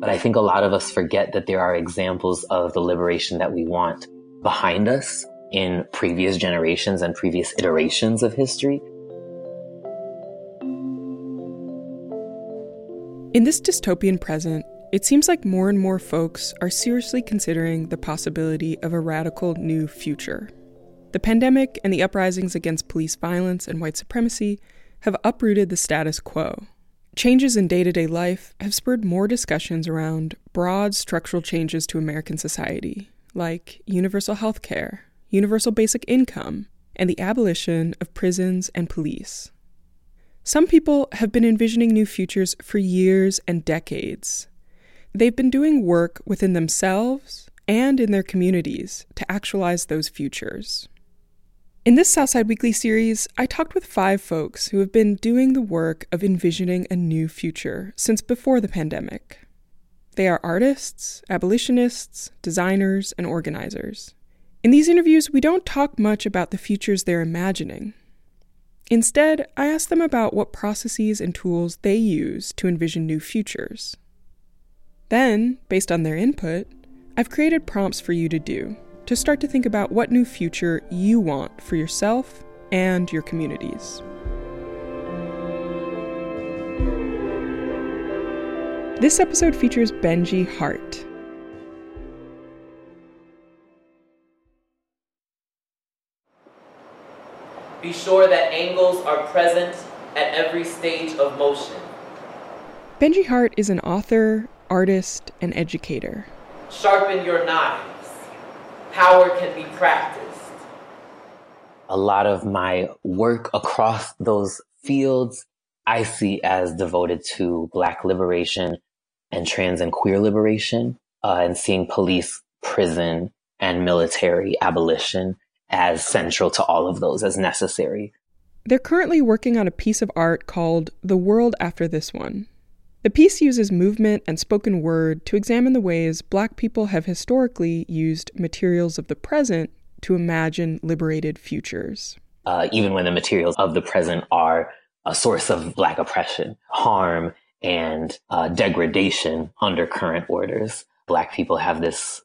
But I think a lot of us forget that there are examples of the liberation that we want behind us in previous generations and previous iterations of history. In this dystopian present, it seems like more and more folks are seriously considering the possibility of a radical new future. The pandemic and the uprisings against police violence and white supremacy have uprooted the status quo. Changes in day to day life have spurred more discussions around broad structural changes to American society, like universal health care, universal basic income, and the abolition of prisons and police. Some people have been envisioning new futures for years and decades. They've been doing work within themselves and in their communities to actualize those futures. In this Southside Weekly series, I talked with five folks who have been doing the work of envisioning a new future since before the pandemic. They are artists, abolitionists, designers, and organizers. In these interviews, we don't talk much about the futures they're imagining. Instead, I ask them about what processes and tools they use to envision new futures. Then, based on their input, I've created prompts for you to do to start to think about what new future you want for yourself and your communities. This episode features Benji Hart. Be sure that angles are present at every stage of motion. Benji Hart is an author, artist, and educator. Sharpen your knives. Power can be practiced. A lot of my work across those fields I see as devoted to Black liberation and trans and queer liberation, uh, and seeing police, prison, and military abolition as central to all of those, as necessary. They're currently working on a piece of art called The World After This One. The piece uses movement and spoken word to examine the ways Black people have historically used materials of the present to imagine liberated futures. Uh, even when the materials of the present are a source of Black oppression, harm, and uh, degradation under current orders, Black people have this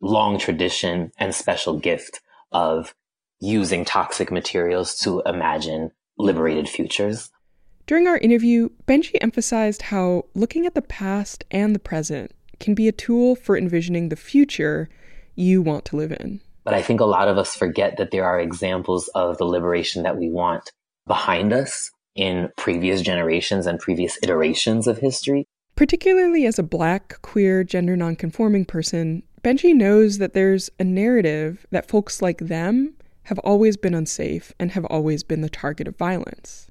long tradition and special gift of using toxic materials to imagine liberated futures. During our interview, Benji emphasized how looking at the past and the present can be a tool for envisioning the future you want to live in. But I think a lot of us forget that there are examples of the liberation that we want behind us in previous generations and previous iterations of history. Particularly as a black, queer, gender nonconforming person, Benji knows that there's a narrative that folks like them have always been unsafe and have always been the target of violence.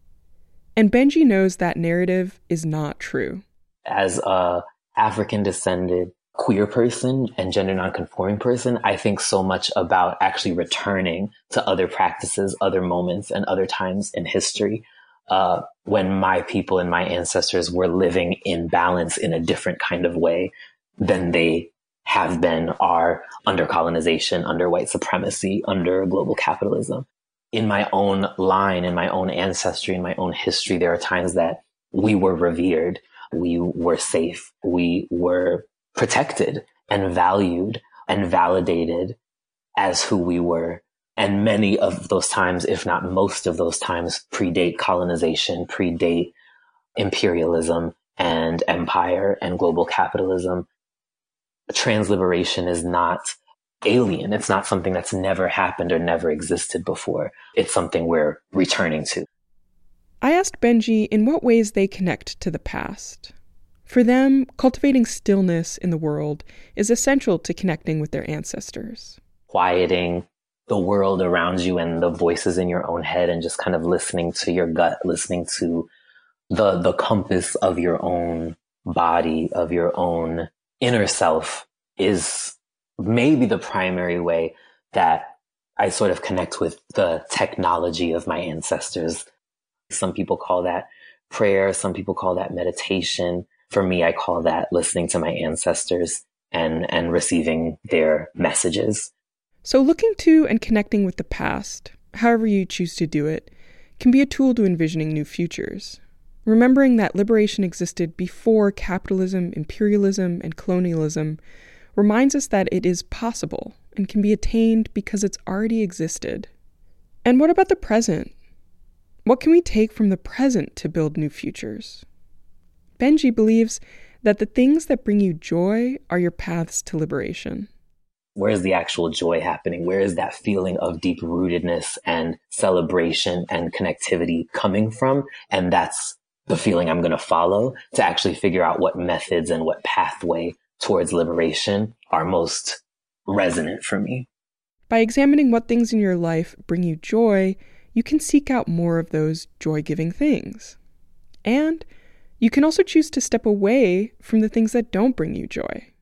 And Benji knows that narrative is not true. As a African descended queer person and gender nonconforming person, I think so much about actually returning to other practices, other moments, and other times in history uh, when my people and my ancestors were living in balance in a different kind of way than they have been are under colonization, under white supremacy, under global capitalism. In my own line, in my own ancestry, in my own history, there are times that we were revered, we were safe, we were protected and valued and validated as who we were. And many of those times, if not most of those times, predate colonization, predate imperialism and empire and global capitalism trans liberation is not alien. It's not something that's never happened or never existed before. It's something we're returning to. I asked Benji in what ways they connect to the past. For them, cultivating stillness in the world is essential to connecting with their ancestors. Quieting the world around you and the voices in your own head and just kind of listening to your gut, listening to the the compass of your own body, of your own inner self is maybe the primary way that I sort of connect with the technology of my ancestors. Some people call that prayer. Some people call that meditation. For me, I call that listening to my ancestors and, and receiving their messages. So looking to and connecting with the past, however you choose to do it, can be a tool to envisioning new futures. Remembering that liberation existed before capitalism, imperialism, and colonialism reminds us that it is possible and can be attained because it's already existed. And what about the present? What can we take from the present to build new futures? Benji believes that the things that bring you joy are your paths to liberation. Where is the actual joy happening? Where is that feeling of deep rootedness and celebration and connectivity coming from? And that's the feeling I'm going to follow to actually figure out what methods and what pathway towards liberation are most resonant for me. By examining what things in your life bring you joy, you can seek out more of those joy giving things. And you can also choose to step away from the things that don't bring you joy.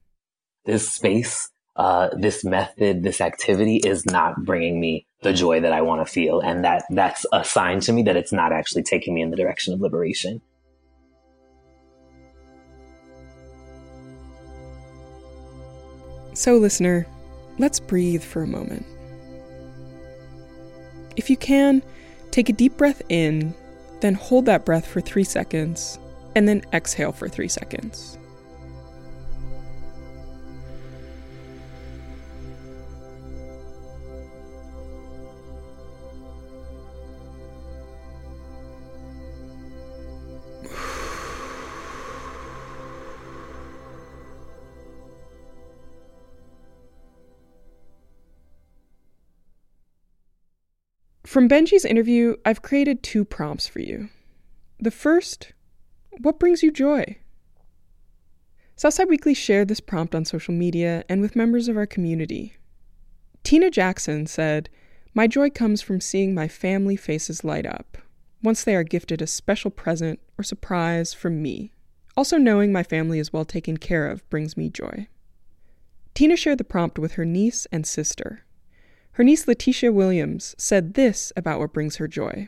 This space, uh, this method, this activity is not bringing me the joy that I want to feel. And that, that's a sign to me that it's not actually taking me in the direction of liberation. So, listener, let's breathe for a moment. If you can, take a deep breath in, then hold that breath for three seconds, and then exhale for three seconds. From Benji's interview, I've created two prompts for you. The first, what brings you joy? Southside Weekly shared this prompt on social media and with members of our community. Tina Jackson said, My joy comes from seeing my family faces light up once they are gifted a special present or surprise from me. Also, knowing my family is well taken care of brings me joy. Tina shared the prompt with her niece and sister. Her niece Letitia Williams said this about what brings her joy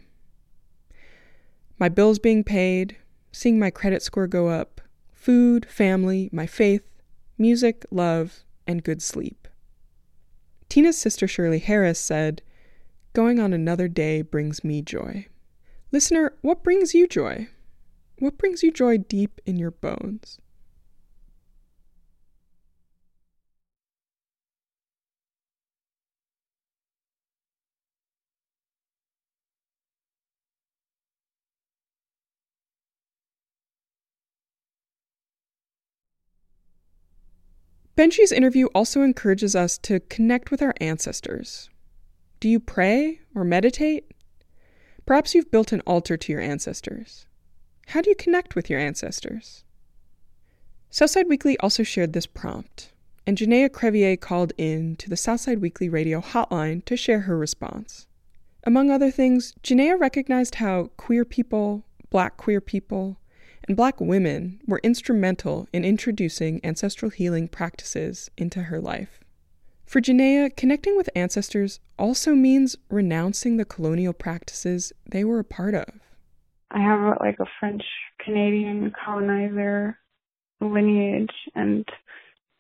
My bills being paid, seeing my credit score go up, food, family, my faith, music, love, and good sleep. Tina's sister Shirley Harris said, Going on another day brings me joy. Listener, what brings you joy? What brings you joy deep in your bones? Benji's interview also encourages us to connect with our ancestors. Do you pray or meditate? Perhaps you've built an altar to your ancestors. How do you connect with your ancestors? Southside Weekly also shared this prompt, and Janaea Crevier called in to the Southside Weekly radio hotline to share her response. Among other things, Janaea recognized how queer people, black queer people, and Black women were instrumental in introducing ancestral healing practices into her life. For Janaea, connecting with ancestors also means renouncing the colonial practices they were a part of. I have like a French Canadian colonizer lineage and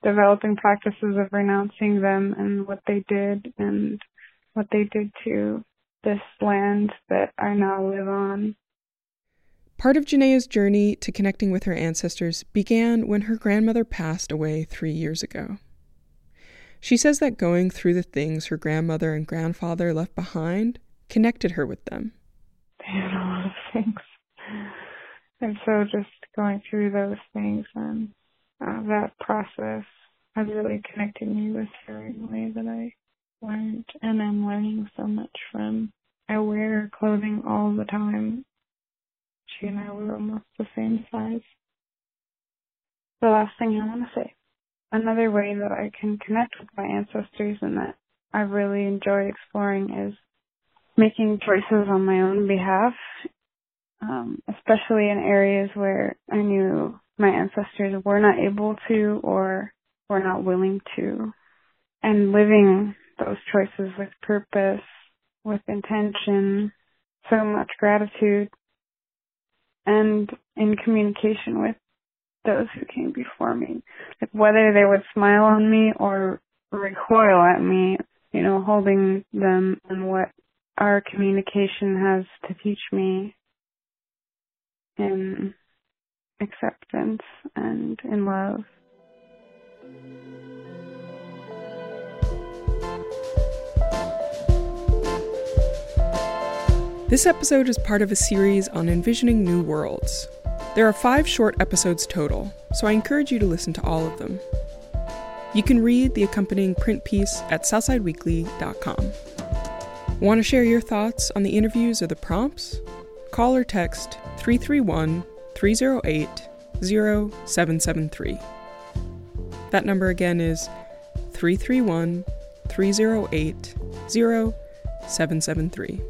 developing practices of renouncing them and what they did and what they did to this land that I now live on. Part of Janaea's journey to connecting with her ancestors began when her grandmother passed away three years ago. She says that going through the things her grandmother and grandfather left behind connected her with them. They had a lot of things. And so just going through those things and uh, that process has really connected me with her in a way that I learned and I'm learning so much from. I wear clothing all the time she and I were almost the same size. The last thing I want to say. Another way that I can connect with my ancestors and that I really enjoy exploring is making choices on my own behalf, um, especially in areas where I knew my ancestors were not able to or were not willing to. And living those choices with purpose, with intention, so much gratitude and in communication with those who came before me. Like whether they would smile on me or recoil at me, you know, holding them and what our communication has to teach me in acceptance and in love. This episode is part of a series on envisioning new worlds. There are five short episodes total, so I encourage you to listen to all of them. You can read the accompanying print piece at southsideweekly.com. Want to share your thoughts on the interviews or the prompts? Call or text 331 308 0773. That number again is 331 308 0773.